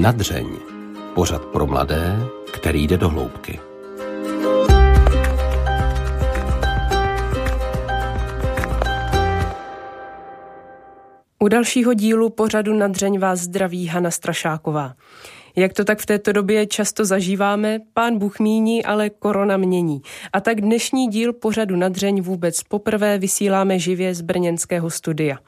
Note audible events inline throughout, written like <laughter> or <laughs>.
Nadřeň. Pořad pro mladé, který jde do hloubky. U dalšího dílu pořadu Nadřeň vás zdraví Hana Strašáková. Jak to tak v této době často zažíváme, pán Bůh míní, ale korona mění. A tak dnešní díl pořadu Nadřeň vůbec poprvé vysíláme živě z brněnského studia.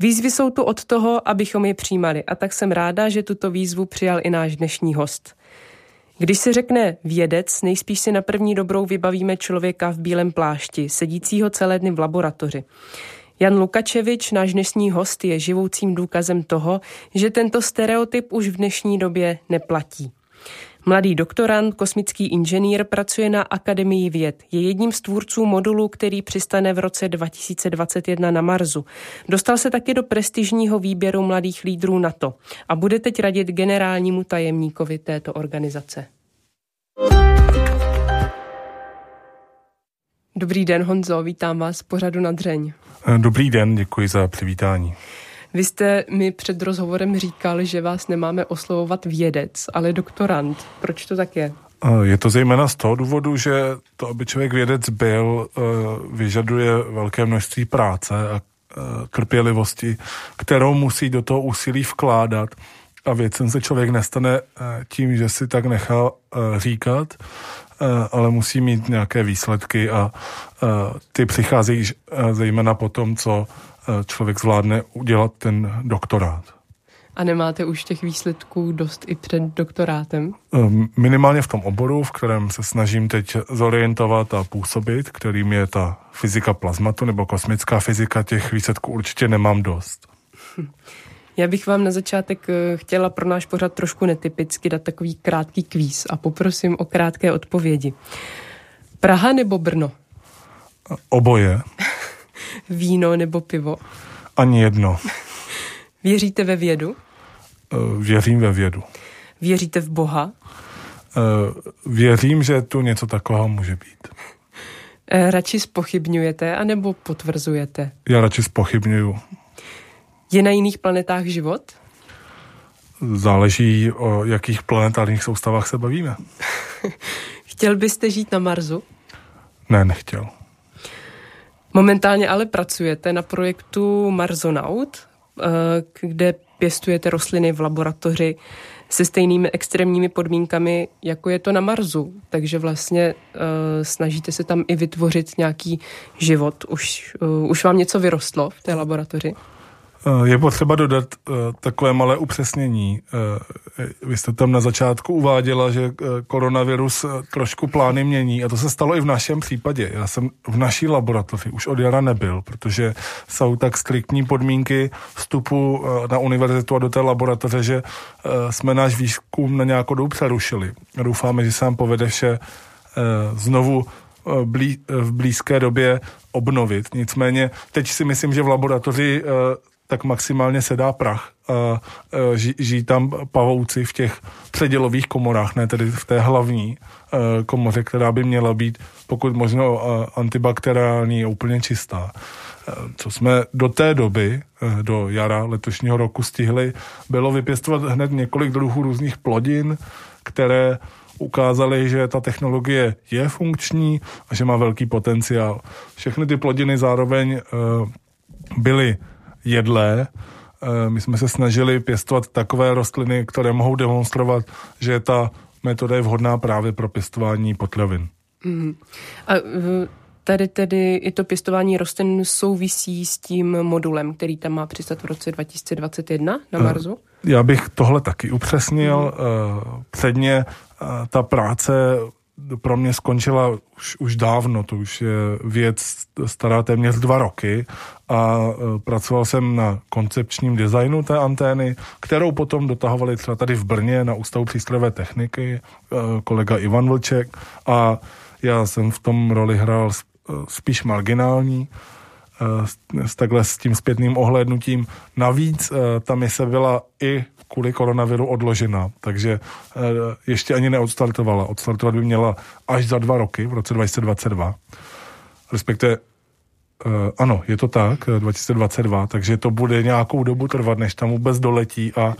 Výzvy jsou tu od toho, abychom je přijímali a tak jsem ráda, že tuto výzvu přijal i náš dnešní host. Když se řekne vědec, nejspíš si na první dobrou vybavíme člověka v bílém plášti, sedícího celé dny v laboratoři. Jan Lukačevič, náš dnešní host, je živoucím důkazem toho, že tento stereotyp už v dnešní době neplatí. Mladý doktorant, kosmický inženýr, pracuje na Akademii věd. Je jedním z tvůrců modulu, který přistane v roce 2021 na Marsu. Dostal se taky do prestižního výběru mladých lídrů NATO a bude teď radit generálnímu tajemníkovi této organizace. Dobrý den, Honzo, vítám vás pořadu na dřeň. Dobrý den, děkuji za přivítání. Vy jste mi před rozhovorem říkal, že vás nemáme oslovovat vědec, ale doktorant. Proč to tak je? Je to zejména z toho důvodu, že to, aby člověk vědec byl, eh, vyžaduje velké množství práce a eh, trpělivosti, kterou musí do toho úsilí vkládat. A věcem se člověk nestane eh, tím, že si tak nechá říkat, ale musí mít nějaké výsledky a ty přicházejí zejména po tom, co člověk zvládne udělat ten doktorát. A nemáte už těch výsledků dost i před doktorátem? Minimálně v tom oboru, v kterém se snažím teď zorientovat a působit, kterým je ta fyzika plazmatu nebo kosmická fyzika, těch výsledků určitě nemám dost. <laughs> Já bych vám na začátek eh, chtěla pro náš pořad trošku netypicky dát takový krátký kvíz a poprosím o krátké odpovědi. Praha nebo Brno? Oboje. <laughs> Víno nebo pivo? Ani jedno. Věříte ve vědu? Eh, věřím ve vědu. Věříte v Boha? Eh, věřím, že tu něco takového může být. Radši spochybňujete anebo potvrzujete? Já radši spochybňuju. Je na jiných planetách život? Záleží, o jakých planetárních soustavách se bavíme. <laughs> Chtěl byste žít na Marsu? Ne, nechtěl. Momentálně ale pracujete na projektu Marzonaut, eh, kde pěstujete rostliny v laboratoři se stejnými extrémními podmínkami, jako je to na Marsu. Takže vlastně uh, snažíte se tam i vytvořit nějaký život. Už, uh, už vám něco vyrostlo v té laboratoři? Eh, je potřeba dodat uh, takové malé upřesnění. Uh, vy jste tam na začátku uváděla, že koronavirus trošku plány mění a to se stalo i v našem případě. Já jsem v naší laboratoři už od jara nebyl, protože jsou tak striktní podmínky vstupu na univerzitu a do té laboratoře, že jsme náš výzkum na nějakou dobu přerušili. Doufáme, že se nám povede vše znovu v blízké době obnovit. Nicméně teď si myslím, že v laboratoři tak maximálně se dá prach. A ži, žijí tam pavouci v těch předělových komorách, ne tedy v té hlavní komoře, která by měla být pokud možno antibakteriální a úplně čistá. Co jsme do té doby, do jara letošního roku stihli, bylo vypěstovat hned několik druhů různých plodin, které ukázali, že ta technologie je funkční a že má velký potenciál. Všechny ty plodiny zároveň byly jedlé. Eh, my jsme se snažili pěstovat takové rostliny, které mohou demonstrovat, že ta metoda je vhodná právě pro pěstování potravin. Mm. A tady tedy i to pěstování rostlin souvisí s tím modulem, který tam má přistat v roce 2021 na eh, Marsu? Já bych tohle taky upřesnil. Mm. Předně ta práce pro mě skončila už, už dávno, to už je věc stará téměř dva roky a e, pracoval jsem na koncepčním designu té antény, kterou potom dotahovali třeba tady v Brně na Ústavu přístrojové techniky e, kolega Ivan Vlček a já jsem v tom roli hrál e, spíš marginální, s, takhle s tím zpětným ohlédnutím. Navíc ta mise byla i kvůli koronaviru odložena, takže ještě ani neodstartovala. Odstartovat by měla až za dva roky, v roce 2022. Respektive ano, je to tak, 2022, takže to bude nějakou dobu trvat, než tam vůbec doletí a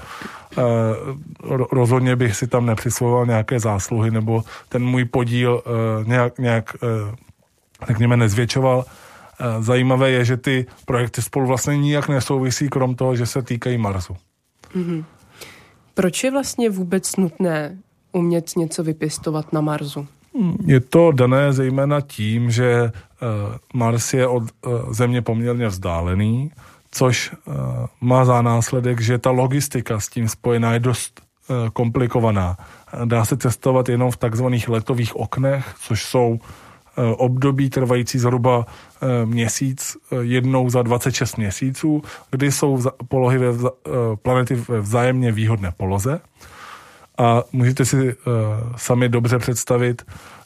rozhodně bych si tam nepřisvojoval nějaké zásluhy nebo ten můj podíl nějak, nějak řekněme, nezvětšoval. Zajímavé je, že ty projekty spolu vlastně nijak nesouvisí, krom toho, že se týkají Marsu. Mm-hmm. Proč je vlastně vůbec nutné umět něco vypěstovat na Marsu? Je to dané zejména tím, že eh, Mars je od eh, Země poměrně vzdálený, což eh, má za následek, že ta logistika s tím spojená je dost komplikovaná. Dá se cestovat jenom v takzvaných letových oknech, což jsou období trvající zhruba měsíc, jednou za 26 měsíců, kdy jsou polohy ve vza, planety ve vzájemně výhodné poloze. A můžete si sami dobře představit,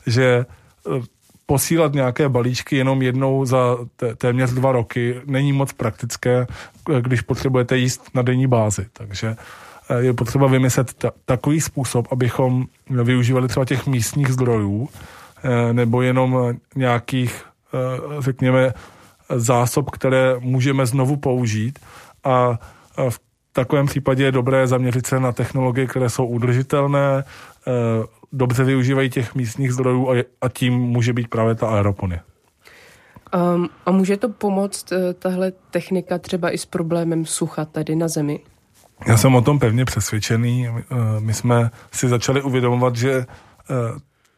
že posílat nějaké balíčky jenom jednou za té, téměř dva roky není moc praktické, když potřebujete jíst na denní bázi. Takže je potřeba vymyslet ta, takový způsob, abychom využívali třeba těch místních zdrojů, nebo jenom nějakých, uh, řekněme, zásob, které můžeme znovu použít a v takovém případě je dobré zaměřit se na technologie, které jsou udržitelné, eh, dobře využívají těch místních zdrojů a tím může být právě ta aeroponie. Um, a může to pomoct eh, tahle technika třeba i s problémem sucha tady na Zemi? Já jsem o tom pevně přesvědčený. Eh, my jsme si začali uvědomovat, že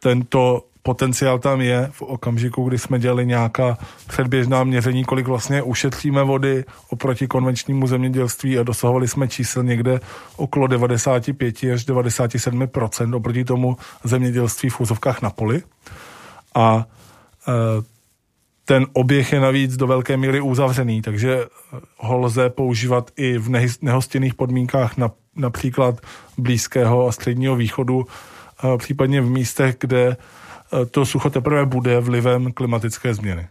tento potenciál tam je v okamžiku, kdy jsme dělali nějaká předběžná měření, kolik vlastně ušetříme vody oproti konvenčnímu zemědělství a dosahovali jsme čísel někde okolo 95 až 97% oproti tomu zemědělství v úzovkách na poli. A e, ten oběh je navíc do velké míry uzavřený, takže ho lze používat i v nehostinných podmínkách, na, například Blízkého a Středního východu, případně v místech, kde to sucho teprve bude vlivem klimatické změny.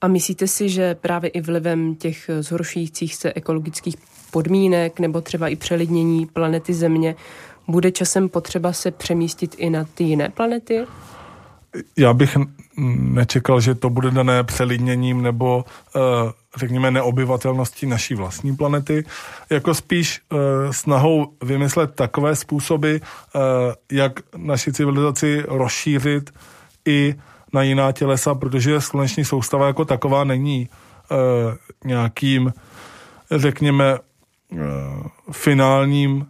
A myslíte si, že právě i vlivem těch zhoršujících se ekologických podmínek nebo třeba i přelidnění planety Země bude časem potřeba se přemístit i na ty jiné planety? Já bych nečekal, že to bude dané přelidněním nebo uh, řekněme neobyvatelností naší vlastní planety, jako spíš uh, snahou vymyslet takové způsoby, uh, jak naši civilizaci rozšířit i na jiná tělesa, protože sluneční soustava jako taková není nějakým, řekněme, finálním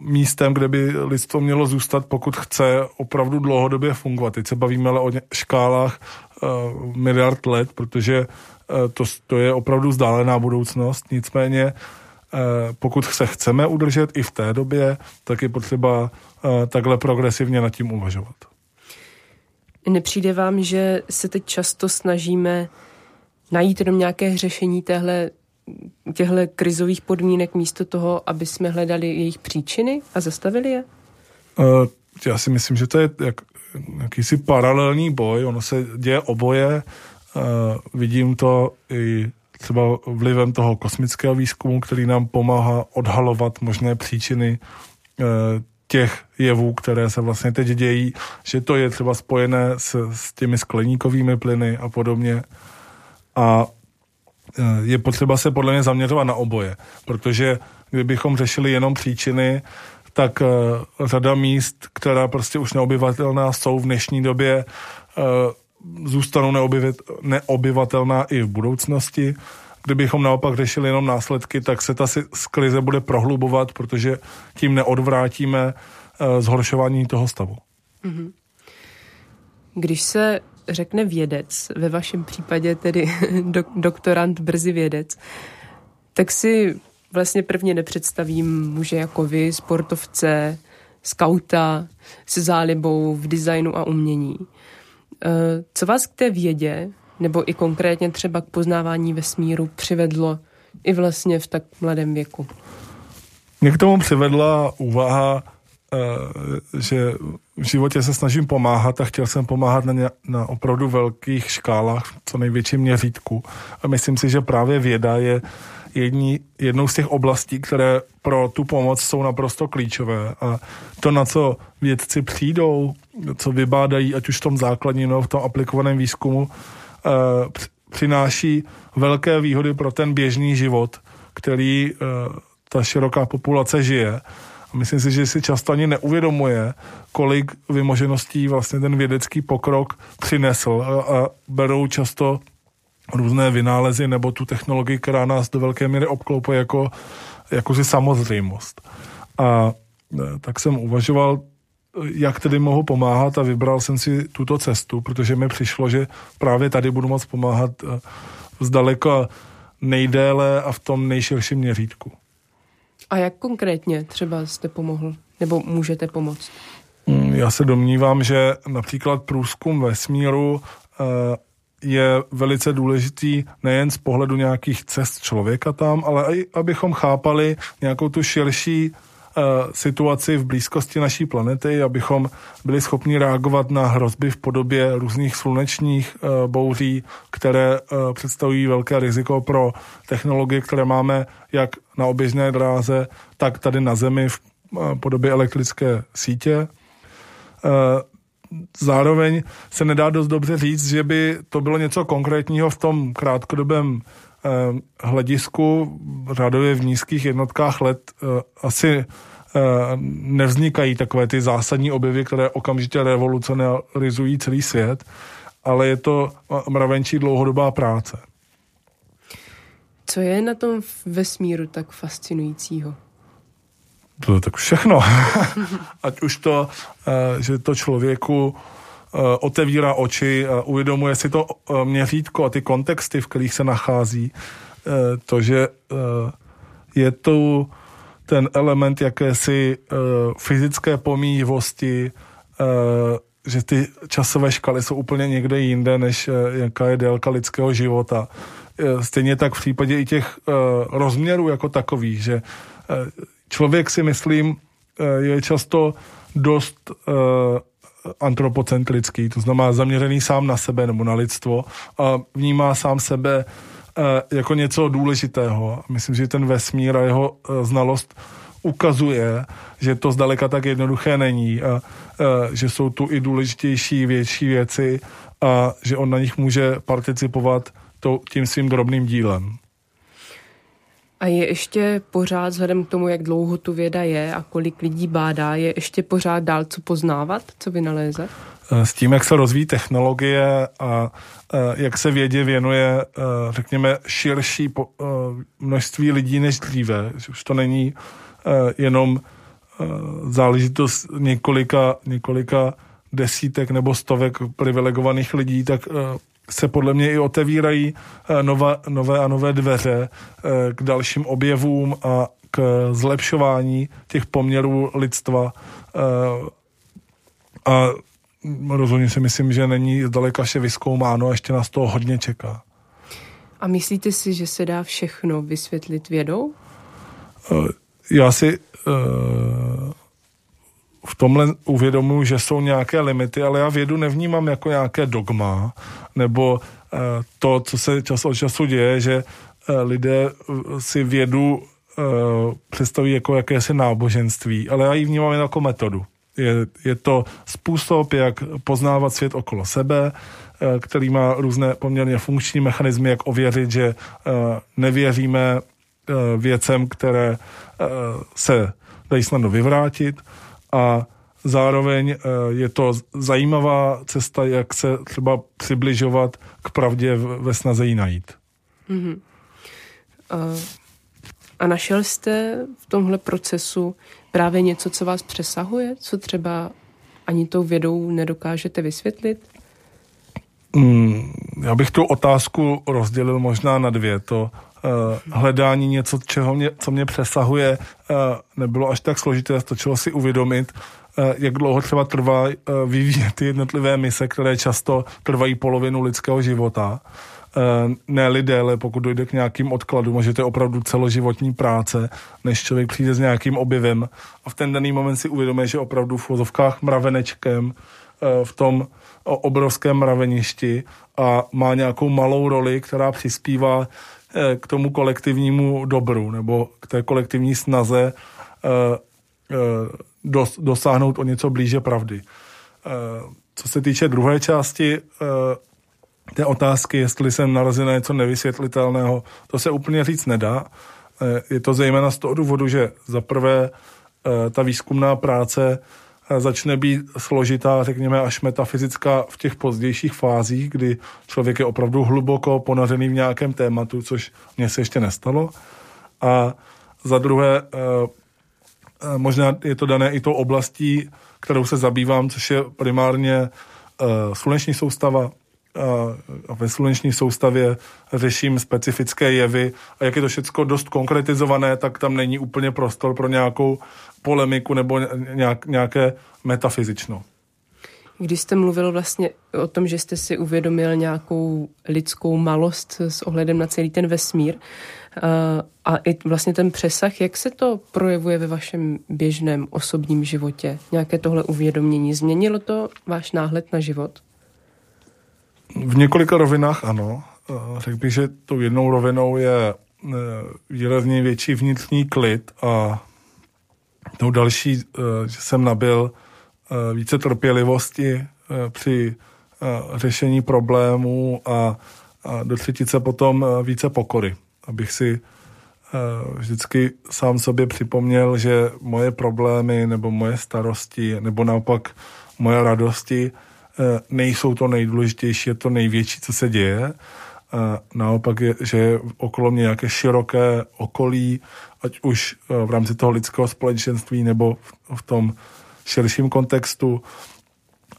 místem, kde by lidstvo mělo zůstat, pokud chce opravdu dlouhodobě fungovat. Teď se bavíme ale o škálách uh, miliard let, protože uh, to, to je opravdu vzdálená budoucnost. Nicméně, uh, pokud se chceme udržet i v té době, tak je potřeba uh, takhle progresivně nad tím uvažovat. Nepřijde vám, že se teď často snažíme najít jenom nějaké řešení téhle těchto krizových podmínek místo toho, aby jsme hledali jejich příčiny a zastavili je? Uh, já si myslím, že to je jak, jakýsi paralelní boj, ono se děje oboje, uh, vidím to i třeba vlivem toho kosmického výzkumu, který nám pomáhá odhalovat možné příčiny uh, těch jevů, které se vlastně teď dějí, že to je třeba spojené s, s těmi skleníkovými plyny a podobně. A je potřeba se podle mě zaměřovat na oboje, protože kdybychom řešili jenom příčiny, tak uh, řada míst, která prostě už neobyvatelná jsou v dnešní době, uh, zůstanou neobyvatelná i v budoucnosti. Kdybychom naopak řešili jenom následky, tak se ta krize bude prohlubovat, protože tím neodvrátíme zhoršování toho stavu. Mm-hmm. Když se řekne vědec, ve vašem případě tedy <laughs> do, doktorant, brzy vědec, tak si vlastně prvně nepředstavím muže jako vy, sportovce, skauta se zálibou v designu a umění. Eh, co vás k té vědě, nebo i konkrétně třeba k poznávání vesmíru přivedlo i vlastně v tak mladém věku? Mě k tomu přivedla úvaha že v životě se snažím pomáhat a chtěl jsem pomáhat na, ně, na opravdu velkých škálách, co největším měřítku. A myslím si, že právě věda je jední, jednou z těch oblastí, které pro tu pomoc jsou naprosto klíčové. A to, na co vědci přijdou, co vybádají, ať už v tom základním nebo v tom aplikovaném výzkumu, eh, přináší velké výhody pro ten běžný život, který eh, ta široká populace žije. A myslím si, že si často ani neuvědomuje, kolik vymožeností vlastně ten vědecký pokrok přinesl a, a berou často různé vynálezy nebo tu technologii, která nás do velké míry obklopuje jako, jako si samozřejmost. A e, tak jsem uvažoval, jak tedy mohu pomáhat a vybral jsem si tuto cestu, protože mi přišlo, že právě tady budu moct pomáhat e, zdaleka nejdéle a v tom nejširším měřítku. A jak konkrétně třeba jste pomohl? Nebo můžete pomoct? Mm, já se domnívám, že například průzkum vesmíru e, je velice důležitý nejen z pohledu nějakých cest člověka tam, ale i abychom chápali nějakou tu širší situaci v blízkosti naší planety, abychom byli schopni reagovat na hrozby v podobě různých slunečních uh, bouří, které uh, představují velké riziko pro technologie, které máme jak na oběžné dráze, tak tady na Zemi v podobě elektrické sítě zároveň se nedá dost dobře říct, že by to bylo něco konkrétního v tom krátkodobém eh, hledisku, řádově v nízkých jednotkách let eh, asi eh, nevznikají takové ty zásadní objevy, které okamžitě revolucionalizují celý svět, ale je to mravenčí dlouhodobá práce. Co je na tom vesmíru tak fascinujícího? To tak všechno. <laughs> Ať už to, eh, že to člověku eh, otevírá oči, uvědomuje si to eh, měřítko a ty kontexty, v kterých se nachází. To, že je tu ten element jakési fyzické pomíjivosti, že ty časové škaly jsou úplně někde jinde, než jaká je délka lidského života. Stejně tak v případě i těch rozměrů jako takových, že člověk si myslím eh, je často dost uh, antropocentrický, to znamená zaměřený sám na sebe nebo na lidstvo a vnímá sám sebe uh, jako něco důležitého. Myslím, že ten vesmír a jeho znalost ukazuje, že to zdaleka tak jednoduché není a, že jsou tu i důležitější, větší věci a že on na nich může participovat to, tím svým drobným dílem. A je ještě pořád, vzhledem k tomu, jak dlouho tu věda je a kolik lidí bádá, je ještě pořád dál co poznávat, co vynalézat? S tím, jak se rozvíjí technologie a eh, jak se vědě věnuje, eh, řekněme, širší množství lidí než dříve, už to není jenom záležitost několika, několika desítek nebo stovek privilegovaných lidí, tak se podle mě i otevírají eh, nové, nové a nové dveře eh, k dalším objevům a k zlepšování těch poměrů lidstva. Eh, a rozhodně si myslím, že není zdaleka vše vyskoumáno a ještě nás toho hodně čeká. A myslíte si, že se dá všechno vysvětlit vědou? Já si v tomhle uvědomuji, že jsou nějaké limity, ale já vědu nevnímám jako nějaké dogma, nebo uh, to, co se čas od času děje, že uh, lidé si vědu představí jako jakési náboženství, ale já ji vnímám jen jako metodu. Je, je to způsob, jak poznávat svět okolo sebe, který má různé poměrně funkční mechanismy, jak ověřit, že nevěříme věcem, které se dají snadno vyvrátit a zároveň eh, je to zajímavá cesta, jak se třeba přibližovat k pravdě ve snaze ji najít. Mm-hmm. A, našel jste v tomhle procesu právě něco, co vás přesahuje, co třeba ani tou vědou nedokážete vysvětlit? Mm, já bych tu otázku rozdělil možná na dvě. To hledání něco, čeho mě, co mě přesahuje, uh, nebylo až tak složité, stačilo si uvědomit, uh, jak dlouho třeba trvá vyvíjet ty jednotlivé mise, které často trvají polovinu lidského života. Ne lidé, ale pokud dojde k nějakým odkladům, že to je opravdu celoživotní práce, než člověk přijde s nějakým objevem a v ten daný moment si uvědomí, že opravdu v vozovkách mravenečkem v tom obrovském mraveništi a má nějakou malou roli, která přispívá eh, k tomu kolektivnímu dobru nebo k té kolektivní snaze dosáhnout o něco blíže pravdy. Co se týče druhé části té otázky, jestli jsem narazil na něco nevysvětlitelného, to se úplně říct nedá. Je to zejména z toho důvodu, že za prvé ta výzkumná práce začne být složitá, řekněme, až metafyzická v těch pozdějších fázích, kdy člověk je opravdu hluboko ponařený v nějakém tématu, což mně se ještě nestalo. A za druhé, eh, eh, možná je to dané i tou oblastí, kterou se zabývám, což je primárně eh, sluneční soustava, ve sluneční soustavě řeším specifické jevy a jak je to všechno dost konkretizované, tak tam není úplně prostor pro nějakou polemiku nebo nějak, nějaké metafyzično. Když jste mluvil vlastně o tom, že jste si uvědomil nějakou lidskou malost s ohledem na celý ten vesmír a i vlastně ten přesah, jak se to projevuje ve vašem běžném osobním životě? Nějaké tohle uvědomění? Změnilo to váš náhled na život? V několika rovinách ano. Eh, řekl bych, že tou jednou rovinou je eh, výrazně větší vnitřní klid a tou další, eh, že jsem nabil více trpělivosti při řešení problémů a, do třetice potom více pokory, abych si vždycky sám sobě připomněl, že moje problémy nebo moje starosti nebo naopak moje radosti nejsou to nejdůležitější, je to největší, co se děje. A naopak je, že je okolo mě nějaké široké okolí, ať už eh, v rámci toho lidského společenství nebo v tom širším kontextu.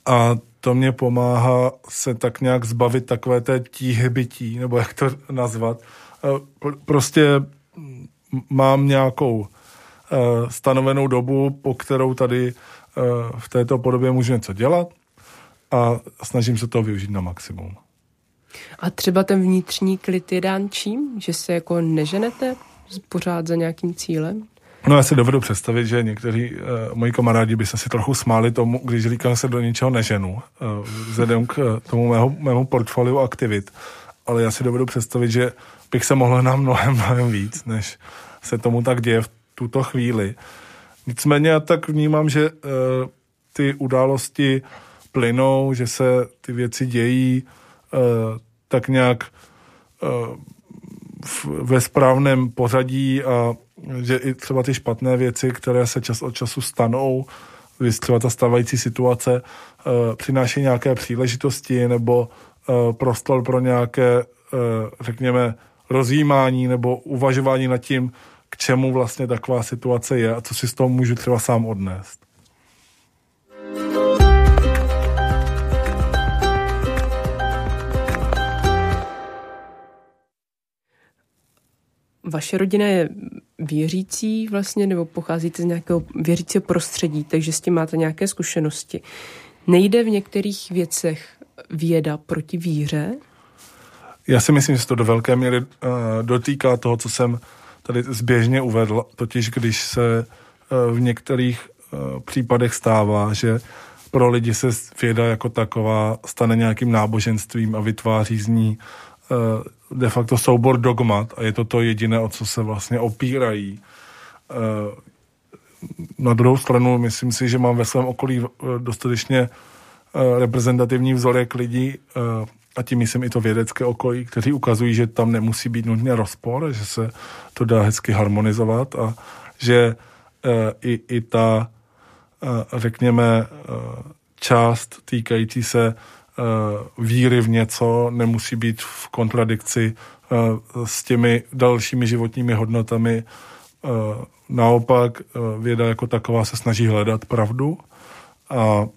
A to mě pomáhá se tak nějak zbavit takové té tíhy bytí, nebo jak to nazvat. Eh, prostě mám nějakou stanovenou dobu, po kterou tady v této podobě můžu něco dělat a snažím se to využít na maximum. A třeba ten vnitřní klid je dán čím? Že se jako neženete pořád za nějakým cílem? No já si dovedu představit, že někteří uh, moji kamarádi by se si trochu smáli tomu, když říkám se do ničeho neženu, uh, vzhledem k uh, tomu mého, mému portfoliu aktivit. Ale já si dovedu představit, že bych se mohl na mnohem, <laughs> mnohem víc, než se tomu tak děje v tuto chvíli. Nicméně já tak vnímám, že uh, ty události uh, plynou, že se ty věci dějí uh, tak nějak v, ve správném pořadí a že i třeba ty špatné věci, které se čas od času stanou, třeba ta stávající situace, uh, přináší nějaké příležitosti nebo prostor pro nějaké, řekněme, rozjímání nebo uvažování nad tím, k čemu vlastně taková situace je a co si z toho můžu třeba sám odnést. Vaše rodina je věřící vlastně, nebo pocházíte z nějakého věřícího prostředí, takže s tím máte nějaké zkušenosti. Nejde v některých věcech věda proti víře? Já si myslím, že se to do velké míry uh, dotýká toho, co jsem tady zběžně uvedl, totiž když se uh, v některých uh, případech stává, že pro lidi se věda jako taková stane nějakým náboženstvím a vytváří z ní de facto soubor dogmat a je to to jediné, o co se vlastně opírají. Eh, na druhou stranu myslím si, že mám ve svém okolí eh, dostatečně eh, reprezentativní vzorek lidí, a tím myslím i to vědecké okolí, kteří ukazují, že tam nemusí být nutně rozpor, že se to dá hezky harmonizovat a že i, i ta, řekněme, část týkající se víry v něco nemusí být v kontradikci eh, s těmi dalšími životními hodnotami. Eh, naopak věda jako taková se snaží hledat pravdu a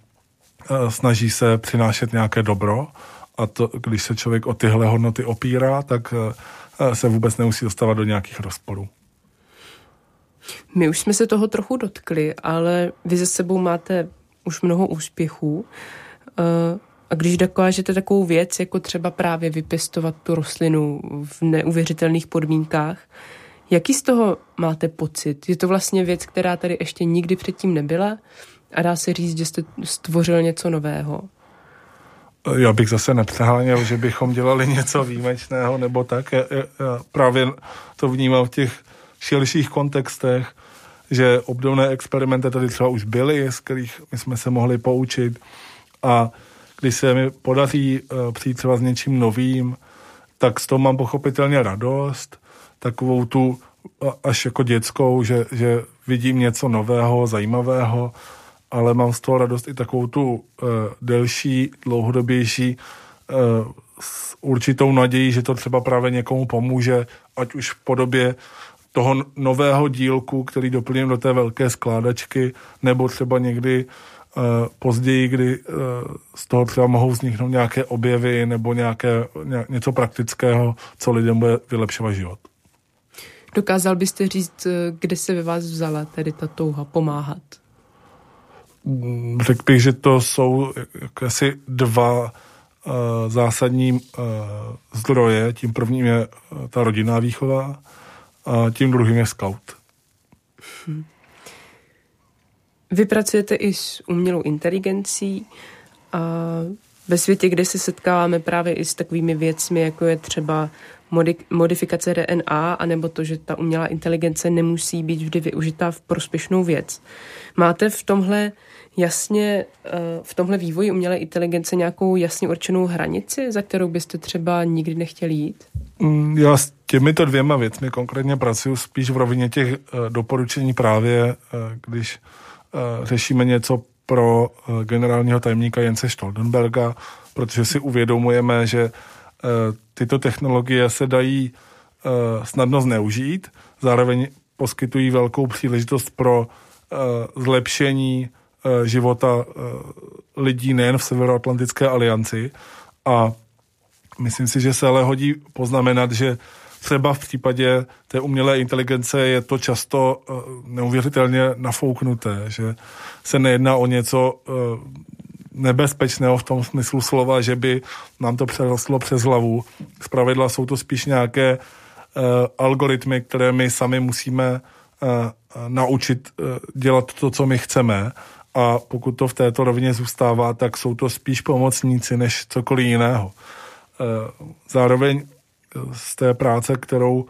snaží se přinášet nějaké dobro a to, když se člověk o tyhle hodnoty opírá, tak se vůbec nemusí dostávat do nějakých rozporů. My už jsme se toho trochu dotkli, ale vy ze sebou máte už mnoho úspěchů. A když dokážete takovou věc, jako třeba právě vypěstovat tu rostlinu v neuvěřitelných podmínkách, jaký z toho máte pocit? Je to vlastně věc, která tady ještě nikdy předtím nebyla a dá se říct, že jste stvořil něco nového? Já bych zase nepřeháněl, že bychom dělali něco výjimečného nebo tak. Já, já právě to vnímám v těch širších kontextech, že obdobné experimenty tady třeba už byly, z kterých my jsme se mohli poučit a když se mi podaří uh, přijít třeba s něčím novým, tak z toho mám pochopitelně radost, takovou tu až jako dětskou, že, že vidím něco nového, zajímavého, ale mám z toho radost i takovou tu uh, delší, dlouhodobější uh, s určitou nadějí, že to třeba právě někomu pomůže, ať už v podobě toho nového dílku, který doplním do té velké skládačky, nebo třeba někdy později, kdy uh, z toho třeba mohou vzniknout nějaké objevy nebo nějaké, ně, něco praktického, co lidem bude vylepšovat život. Dokázal byste říct, kde se ve vás vzala tedy ta touha pomáhat? Mm, řekl bych, že to jsou asi dva uh, zásadní uh, zdroje. Tím prvním je ta rodinná výchova a tím druhým je scout. Hmm. Vy pracujete i s umělou inteligencí a ve světě, kde se setkáváme právě i s takovými věcmi, jako je třeba modifikace DNA, anebo to, že ta umělá inteligence nemusí být vždy využitá v prospěšnou věc. Máte v tomhle jasně, eh, v tomhle vývoji umělé inteligence nějakou jasně určenou hranici, za kterou byste třeba nikdy nechtěli jít? Mm, já s těmito dvěma věcmi konkrétně pracuji spíš v rovině těch eh, doporučení právě, eh, když řešíme něco pro generálního tajemníka Jence Stoltenberga, protože si uvědomujeme, že tyto technologie se dají snadno zneužít, zároveň poskytují velkou příležitost pro zlepšení života lidí nejen v Severoatlantické alianci. A myslím si, že se ale hodí poznamenat, že třeba v případě té umělé inteligence je to často neuvěřitelně nafouknuté, že se nejedná o něco nebezpečného v tom smyslu slova, že by nám to přerostlo přes hlavu. Zpravidla jsou to spíš nějaké uh, algoritmy, které my sami musíme naučit dělat to, co my chceme. A pokud to v této rovině zůstává, tak jsou to spíš pomocníci než cokoliv jiného. Zároveň z té práce, kterou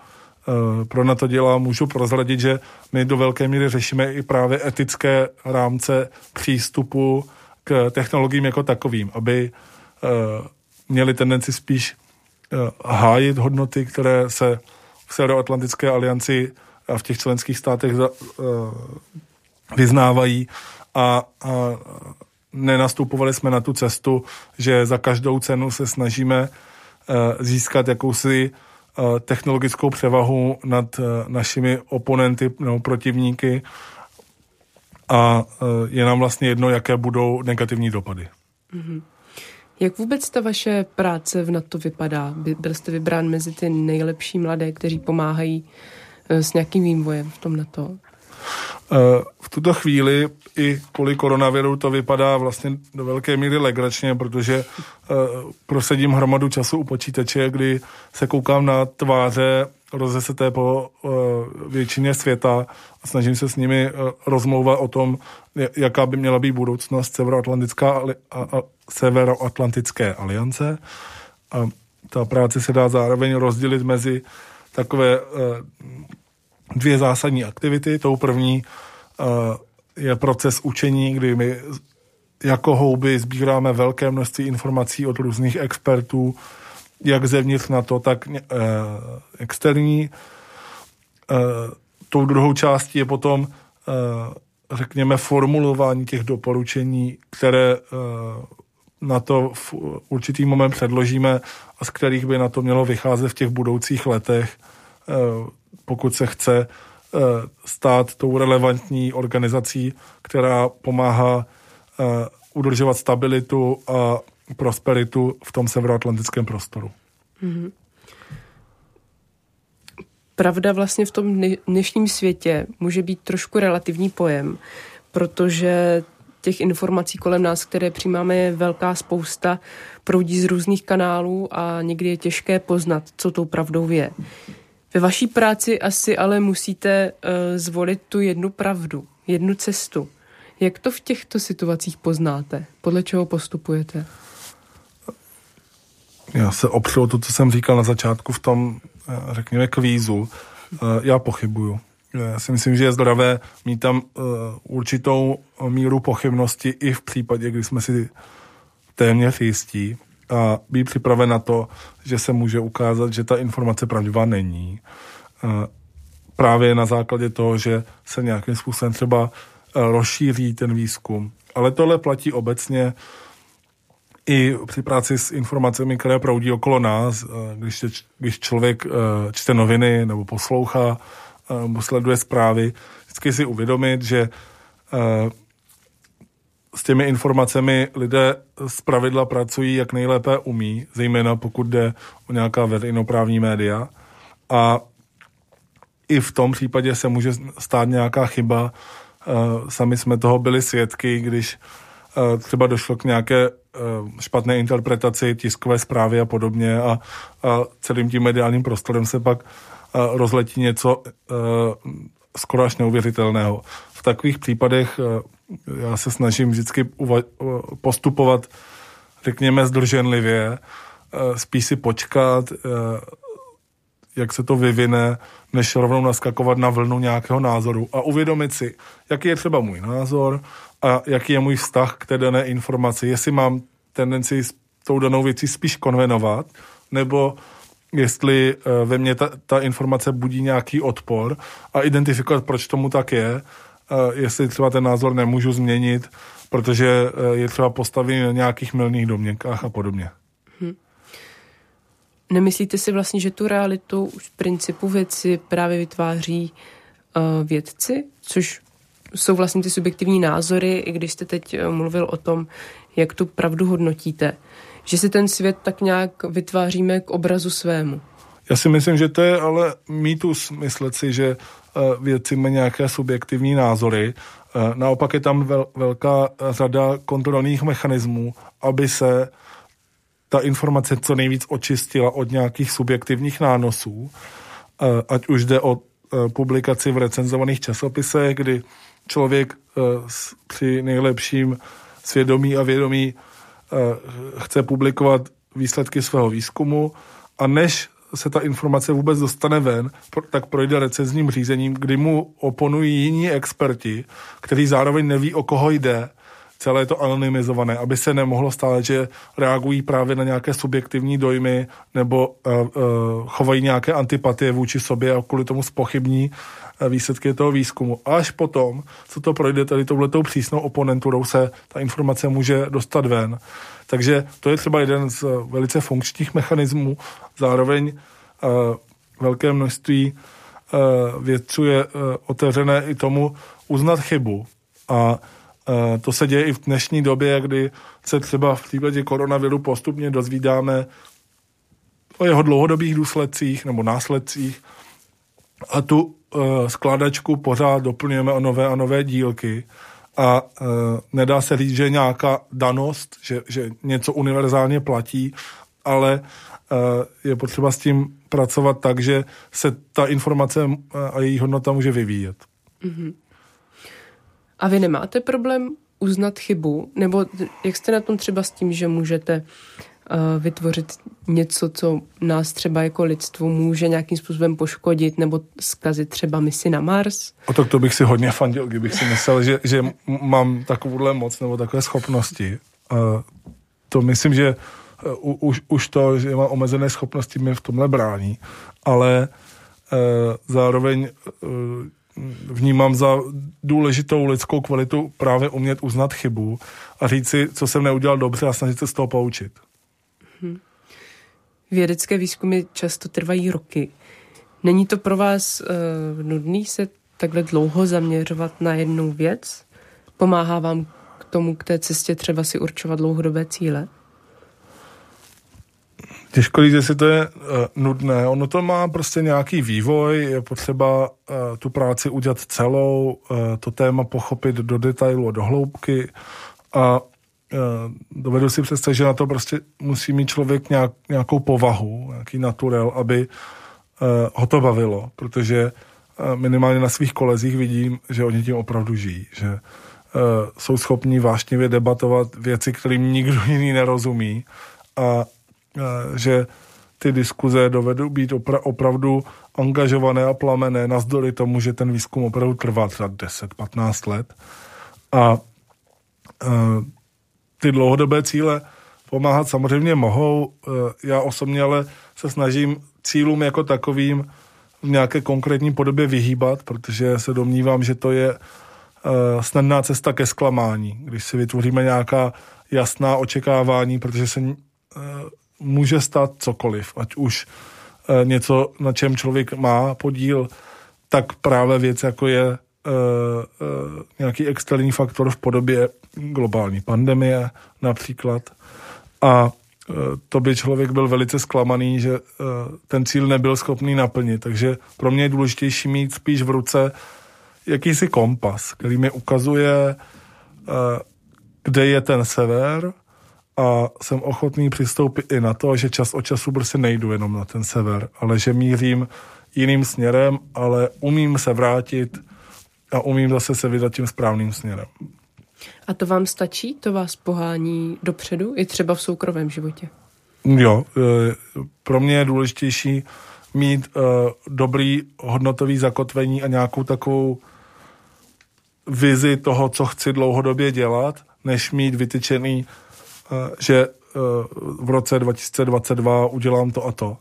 pro na to dělá, můžu prozradit, že my do velké míry řešíme i právě etické rámce přístupu k technologiím jako takovým, aby uh, měli tendenci spíš uh, hájit hodnoty, které se v Severoatlantické alianci a v těch členských státech vyznávají. A, a nenastupovali jsme na tu cestu, že za každou cenu se snažíme získat jakousi uh, technologickou převahu nad uh, našimi oponenty nebo protivníky a je nám vlastně jedno, jaké budou negativní dopady. Mm-hmm. Jak vůbec ta vaše práce v NATO vypadá? Byl jste vybrán mezi ty nejlepší mladé, kteří pomáhají s nějakým vývojem v tom NATO? E, v tuto chvíli i kvůli koronaviru to vypadá vlastně do velké míry legračně, protože prosedím hromadu času u počítače, kdy se koukám na tváře rozeseté po většině světa a snažím se s nimi eh, rozmlouvat o tom, jaká by měla být budoucnost Severoatlantická a, a Severoatlantické aliance. A ta práce se dá zároveň rozdělit mezi takové eh, dvě zásadní aktivity. Tou první eh, je proces učení, kdy my jako houby sbíráme velké množství informací od různých expertů, jak zevnitř na to, tak externí tou druhou částí je potom, eh, řekněme, formulování těch doporučení, které eh, na to v určitý moment předložíme a z kterých by na to mělo vycházet v těch budoucích letech, eh, pokud se chce stát tou relevantní organizací, která pomáhá udržovat stabilitu a prosperitu v tom severoatlantickém prostoru. Mm-hmm pravda vlastně v tom dnešním světě může být trošku relativní pojem, protože těch informací kolem nás, které přijímáme, je velká spousta, proudí z různých kanálů a někdy je těžké poznat, co tou pravdou je. Ve vaší práci asi ale musíte uh, zvolit tu jednu pravdu, jednu cestu. Jak to v těchto situacích poznáte? Podle čeho postupujete? Já se opřu o to, co jsem říkal na začátku v tom, eh, řekněme, kvízu. Eh, já pochybuju. Já si myslím, že je zdravé mít tam určitou míru pochybnosti i v případě, kdy jsme si téměř jistí a být připraven na to, že se může ukázat, že ta informace pravdivá není. Právě na základě toho, že se nějakým způsobem třeba rozšíří ten výzkum. Ale tohle platí obecně i při práci s informacemi, které proudí okolo nás, když, když člověk čte noviny nebo poslouchá nebo sleduje zprávy, vždycky si uvědomit, že s těmi informacemi lidé z pravidla pracují, jak nejlépe umí, zejména pokud jde o nějaká veřejnoprávní média. A i v tom případě se může stát nějaká chyba. Sami jsme toho byli svědky, když třeba došlo k nějaké špatné interpretaci tiskové zprávy a podobně a, a celým tím mediálním prostorem se pak rozletí něco skoro až neuvěřitelného. V takových případech já se snažím vždycky postupovat, řekněme, zdrženlivě, spíš si počkat, jak se to vyvine, než rovnou naskakovat na vlnu nějakého názoru a uvědomit si, jaký je třeba můj názor a jaký je můj vztah k té dané informaci, jestli mám tendenci s tou danou věcí spíš konvenovat, nebo jestli eh, ve mně ta, ta informace budí nějaký odpor a identifikovat, proč tomu tak je, eh, jestli třeba ten názor nemůžu změnit, protože eh, je třeba postavit na nějakých milných domněnkách a podobně. Hmm. Nemyslíte si vlastně, že tu realitu už v principu věci právě vytváří uh, vědci, což jsou vlastně ty subjektivní názory, i když jste teď mluvil o tom, jak tu pravdu hodnotíte že si ten svět tak nějak vytváříme k obrazu svému. Já si myslím, že to je ale mýtus myslet si, že eh, věci mají nějaké subjektivní názory. Eh, naopak je tam vel, velká řada kontrolních mechanismů, aby se ta informace co nejvíc očistila od nějakých subjektivních nánosů, eh, ať už jde o publikaci v recenzovaných časopisech, kdy člověk při nejlepším svědomí a vědomí Eh, chce publikovat výsledky svého výzkumu a než se ta informace vůbec dostane ven, tak projde recenzním řízením, kdy mu oponují jiní experti, kteří zároveň neví, o koho jde, celé je to anonymizované, aby se nemohlo stát, že reagují právě na nějaké subjektivní dojmy nebo uh, uh, chovají nějaké antipatie vůči sobě a kvůli tomu spochybní uh, výsledky toho výzkumu. Až potom, co to projde tady touhletou přísnou oponenturou, se ta informace může dostat ven. Takže to je třeba jeden z velice funkčních mechanismů. Zároveň uh, velké množství uh, vědců je uh, otevřené i tomu uznat chybu. A Eh, to se děje i v dnešní době, kdy se třeba v případě koronaviru postupně dozvídáme o jeho dlouhodobých důsledcích nebo následcích a tu uh, skládačku pořád doplňujeme o nové a nové dílky a uh, nedá se říct, že nějaká danost, že, že něco univerzálně platí, ale uh, je potřeba s tím pracovat tak, že se ta informace a její hodnota může vyvíjet. Mm-hmm. A vy nemáte problém uznat chybu? Nebo jak jste na tom třeba s tím, že můžete uh, vytvořit něco, co nás třeba jako lidstvo může nějakým způsobem poškodit nebo zkazit třeba misi na Mars? O to, to bych si hodně fandil, kdybych si myslel, že, že mám takovouhle moc nebo takové schopnosti. Uh, to myslím, že uh, už, už to, že mám omezené schopnosti, mě v tomhle brání, ale uh, zároveň uh, vnímám za důležitou lidskou kvalitu právě umět uznat chybu a říct si, co jsem neudělal dobře a snažit se z toho poučit. Hmm. Vědecké výzkumy často trvají roky. Není to pro vás uh, nudný se takhle dlouho zaměřovat na jednu věc? Pomáhá vám k tomu, k té cestě třeba si určovat dlouhodobé cíle? Těžko říct, jestli to je uh, nudné. Ono to má prostě nějaký vývoj, je potřeba uh, tu práci udělat celou, uh, to téma pochopit do detailu a do hloubky a uh, dovedu si představit, že na to prostě musí mít člověk nějak, nějakou povahu, nějaký naturel, aby uh, ho to bavilo, protože uh, minimálně na svých kolezích vidím, že oni tím opravdu žijí, že uh, jsou schopni vášnivě debatovat věci, kterým nikdo jiný nerozumí a že ty diskuze dovedou být opra- opravdu angažované a plamené, nazdory tomu, že ten výzkum opravdu trvá třeba 10-15 let. A ty dlouhodobé cíle pomáhat samozřejmě mohou. Já osobně ale se snažím cílům jako takovým v nějaké konkrétní podobě vyhýbat, protože se domnívám, že to je snadná cesta ke zklamání, když si vytvoříme nějaká jasná očekávání, protože se může stát cokoliv, ať už e, něco, na čem člověk má podíl, tak právě věc, jako je e, e, nějaký externí faktor v podobě globální pandemie například. A to by člověk byl velice zklamaný, že ten cíl nebyl schopný naplnit. Takže pro mě je důležitější mít spíš v ruce jakýsi kompas, který mi ukazuje, kde je ten sever a jsem ochotný přistoupit i na to, že čas od času prostě nejdu jenom na ten sever, ale že mířím jiným směrem, ale umím se vrátit a umím zase se vydat tím správným směrem. A to vám stačí? To vás pohání dopředu? I třeba v soukromém životě? Jo, e, pro mě je důležitější mít e, dobrý hodnotový zakotvení a nějakou takovou vizi toho, co chci dlouhodobě dělat, než mít vytyčený že eh, v roce 2022 udělám to a to.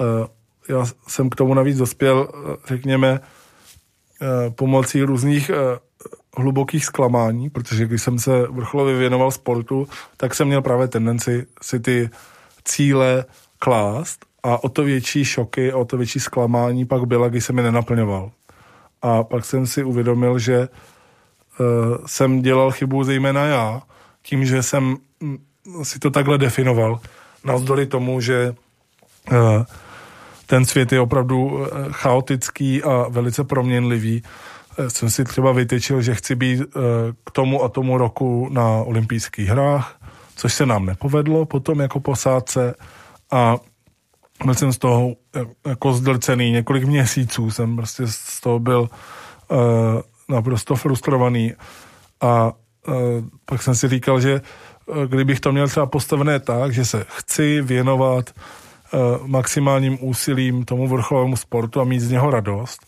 Eh, já jsem k tomu navíc dospěl, řekněme, pomocí různých hlubokých zklamání, protože když jsem se vrcholově věnoval sportu, tak jsem měl právě tendenci si ty cíle klást a o to větší šoky, o to větší zklamání pak byla, když jsem je nenaplňoval. A pak jsem si uvědomil, že jsem dělal chybu zejména já, tím, že jsem si to takhle definoval. Navzdory tomu, že eh, ten svět je opravdu eh, chaotický a velice proměnlivý, eh, jsem si třeba vytyčil, že chci být k tomu a tomu roku na olympijských hrách, což se nám nepovedlo potom jako posádce a byl jsem z toho jako zdrcený několik měsíců, jsem prostě z toho byl naprosto frustrovaný a pak jsem si říkal, že kdybych to měl třeba postavené tak, že se chci věnovat uh, maximálním úsilím tomu vrcholovému sportu a mít z něho radost,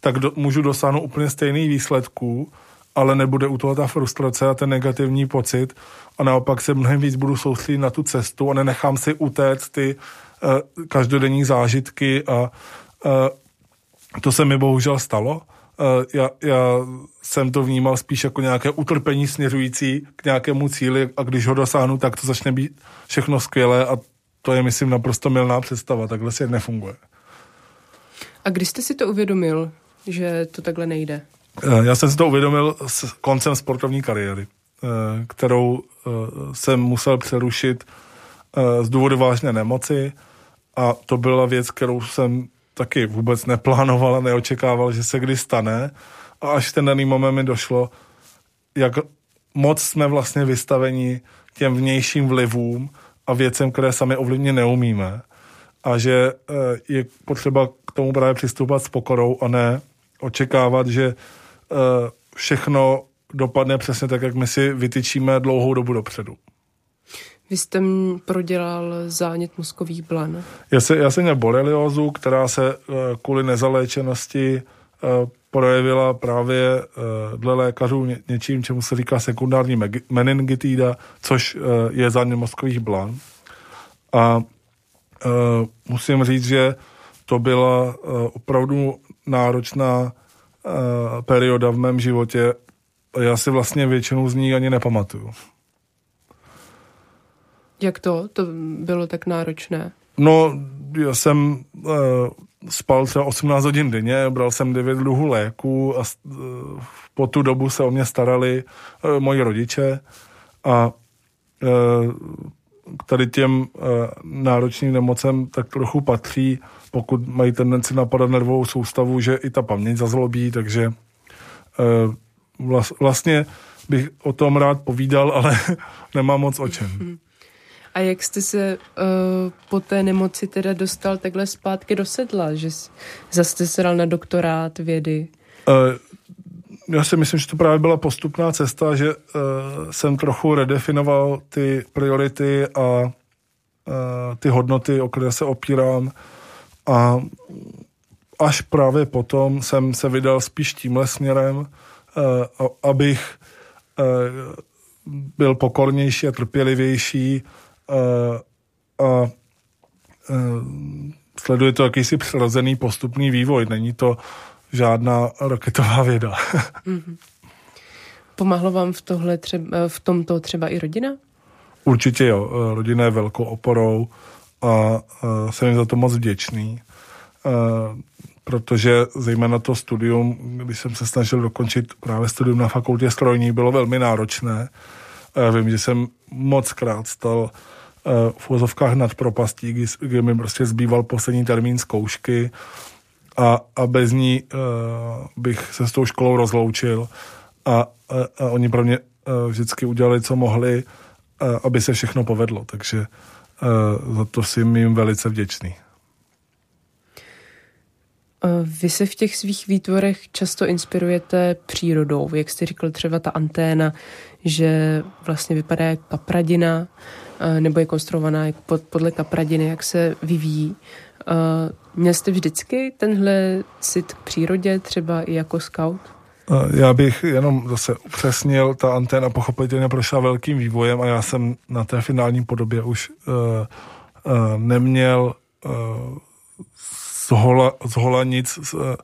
tak do, můžu dosáhnout úplně stejný výsledků, ale nebude u toho ta frustrace a ten negativní pocit. A naopak se mnohem víc budu soustředit na tu cestu a nenechám si utéct ty uh, každodenní zážitky a uh, to se mi bohužel stalo. Eh, já, já jsem to vnímal spíš jako nějaké utrpení směřující k nějakému cíli a když ho dosáhnu, tak to začne být všechno skvělé a to je, myslím, naprosto milná představa. Takhle si nefunguje. A když jste si to uvědomil, že to takhle nejde? Eh, já jsem si to uvědomil s koncem sportovní kariéry, eh, kterou jsem musel přerušit z důvodu vážné nemoci a to byla věc, kterou jsem taky vůbec neplánoval a neočekával, že se kdy stane. A až ten daný moment mi došlo, jak moc jsme vlastně vystaveni těm vnějším vlivům a věcem, které sami ovlivně neumíme. A že eh, je potřeba k tomu právě přistupovat s pokorou a ne očekávat, že eh, všechno dopadne přesně tak, jak my si vytyčíme dlouhou dobu dopředu. Vy jste prodělal zánět mozkových blan. Já, se, já jsem měl boreliózu, která se uh, kvůli nezaléčenosti uh, projevila právě uh, dle lékařů ně, něčím, čemu se říká sekundární meningitída, což je zánět mozkových blan. A musím říct, že to byla opravdu náročná perioda v mém životě. Já si vlastně většinu z ní ani nepamatuju. Jak to? To bylo tak náročné? No, já jsem uh, spal třeba 18 hodin denně, bral jsem 9 druhů léku a uh, po tu dobu se o mě starali uh, moji rodiče a uh, k tady těm uh, náročným nemocem tak trochu patří, pokud mají tendenci napadat nervovou soustavu, že i ta paměť zazlobí, takže uh, vlas, vlastně bych o tom rád povídal, ale <laughs> nemám moc o čem. A jak jste se uh, po té nemoci teda dostal takhle zpátky do sedla, že zase se dal na doktorát vědy? Uh, já si myslím, že to právě byla postupná cesta, že uh, jsem trochu redefinoval ty priority a ty hodnoty, o které se opírám a až právě potom jsem se vydal spíš tímhle směrem, abych byl pokornější a trpělivější a sleduje to jakýsi přirozený postupný vývoj. Není to žádná raketová věda. Mm-hmm. <laughs> Pomáhlo vám v, tohle třeba, v tomto třeba i rodina? Určitě jo. Rodina je velkou oporou a jsem jim za to moc vděčný. Protože zejména to studium, když jsem se snažil dokončit právě studium na fakultě strojní, bylo velmi náročné. Vím, že jsem moc krát stal v úvozovkách nad propastí, kdy, kdy mi prostě zbýval poslední termín zkoušky a, a bez ní uh, bych se s tou školou rozloučil a, a, a oni pro mě vždycky udělali, co mohli, aby se všechno povedlo, takže za to jsem jim velice vděčný. Vy se v těch svých výtvorech často inspirujete přírodou. Jak jste říkal, třeba ta anténa, že vlastně vypadá jak kapradina, nebo je konstruovaná pod, podle kapradiny, jak se vyvíjí. Měl jste vždycky tenhle cit k přírodě, třeba i jako scout? Já bych jenom zase upřesnil, ta anténa pochopitelně prošla velkým vývojem a já jsem na té finální podobě už uh, uh, neměl uh, zhola, zhola nic, uh, uh,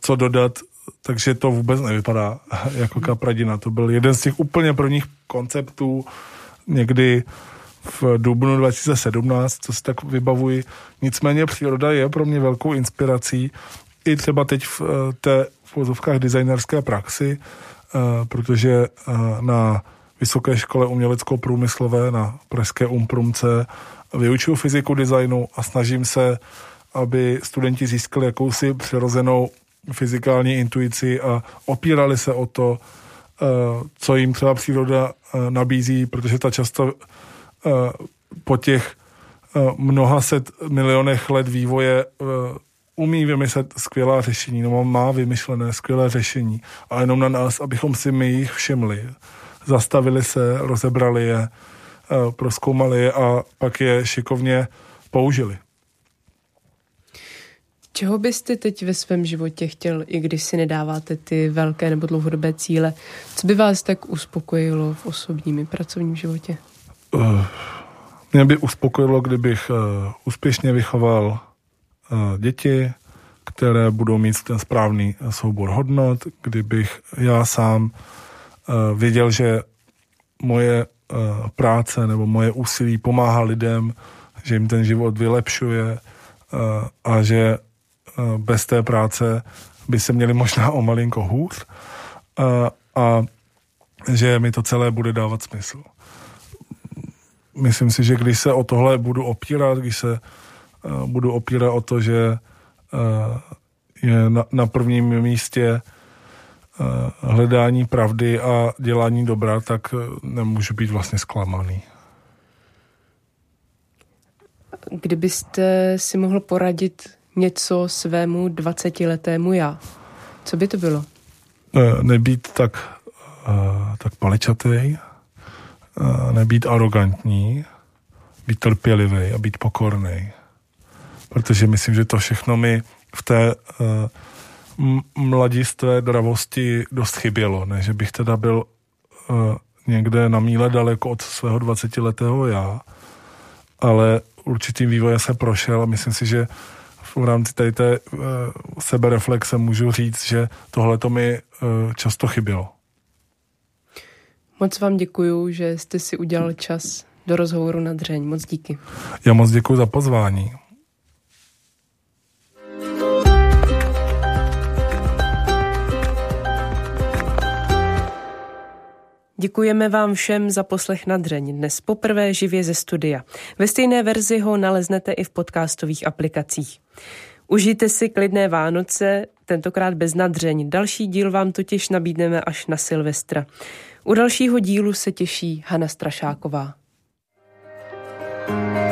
co dodat, takže to vůbec nevypadá <laughs> jako kapradina. To byl jeden z těch úplně prvních konceptů, někdy v dubnu 2017, co si tak vybavuji. Nicméně příroda je pro mě velkou inspirací i třeba teď v eh, té v vozovkách designerské praxi, eh, protože eh, na Vysoké škole umělecko-průmyslové na Pražské Umprumce vyučuju fyziku designu a snažím se, aby studenti získali jakousi přirozenou fyzikální intuici a opírali se o to, co jim třeba příroda nabízí, protože ta často po těch mnoha set milionech let vývoje umí vymyslet skvělá řešení, no má vymyšlené skvělé řešení a jenom na nás, abychom si my jich všimli, zastavili se, rozebrali je, proskoumali je a pak je šikovně použili. Čeho byste teď ve svém životě chtěl, i když si nedáváte ty velké nebo dlouhodobé cíle? Co by vás tak uspokojilo v osobním i pracovním životě? Uh, mě by uspokojilo, kdybych uh, úspěšně vychoval uh, děti, které budou mít ten správný soubor hodnot, kdybych já sám věděl, že moje práce nebo moje úsilí pomáhá lidem, že jim ten život vylepšuje a že bez té práce by se měli možná o malinko hůř uh, a že mi to celé bude dávat smysl myslím si, že když se o tohle budu opírat, když se uh, budu opírat o to, že uh, je na, na prvním místě uh, hledání pravdy a dělání dobra, tak nemůžu být vlastně zklamaný. Kdybyste si mohl poradit něco svému 20-letému já, co by to bylo? Uh, nebýt tak, uh, tak paličatý, nebýt arrogantní, být trpělivý a být pokorný. Protože myslím, že to všechno mi v té mladistvé dravosti dost chybělo. Ne, že bych teda byl někde na míle daleko od svého 20-letého já, ale určitým vývojem se prošel a myslím si, že v rámci tady té uh, sebereflexe můžu říct, že tohle to mi uh, často chybělo. Moc vám děkuju, že jste si udělal čas do rozhovoru na dřeň. Moc díky. Já moc děkuji za pozvání. Děkujeme vám všem za poslech na dřeň. Dnes poprvé živě ze studia. Ve stejné verzi ho naleznete i v podcastových aplikacích. Užijte si klidné Vánoce, tentokrát bez nadřeň. Další díl vám totiž nabídneme až na Silvestra. U dalšího dílu se těší Hana Strašáková. thank you